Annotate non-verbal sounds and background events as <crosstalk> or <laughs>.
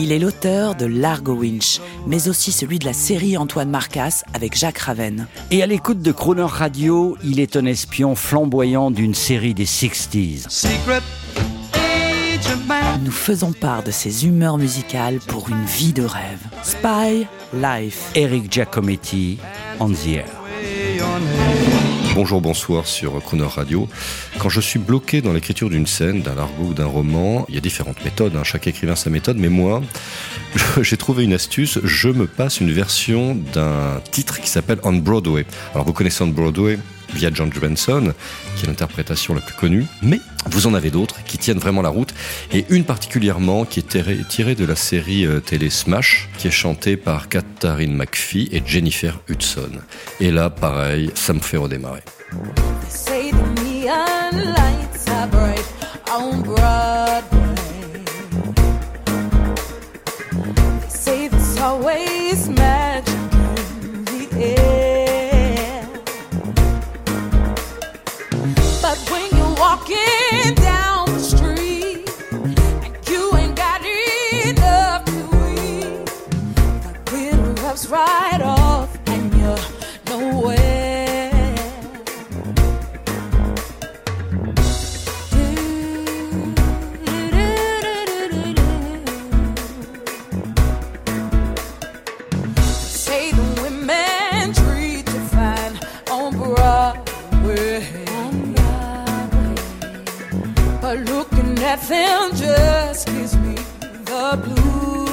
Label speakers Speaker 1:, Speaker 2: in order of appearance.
Speaker 1: Il est l'auteur de Largo Winch, mais aussi celui de la série Antoine Marcas avec Jacques Raven.
Speaker 2: Et à l'écoute de Croner Radio, il est un espion flamboyant d'une série des 60s.
Speaker 1: Nous faisons part de ses humeurs musicales pour une vie de rêve. Spy Life.
Speaker 2: Eric Giacometti, On the Air.
Speaker 3: Bonjour, bonsoir sur Crooner Radio. Quand je suis bloqué dans l'écriture d'une scène, d'un largo ou d'un roman, il y a différentes méthodes, hein. chaque écrivain sa méthode, mais moi, <laughs> j'ai trouvé une astuce, je me passe une version d'un titre qui s'appelle On Broadway. Alors vous connaissez On Broadway? Via John Benson, qui est l'interprétation la plus connue, mais vous en avez d'autres qui tiennent vraiment la route, et une particulièrement qui est tirée, de la série euh, télé Smash, qui est chantée par Katharine McPhee et Jennifer Hudson. Et là, pareil, ça me fait redémarrer.
Speaker 4: FM just gives me the blues.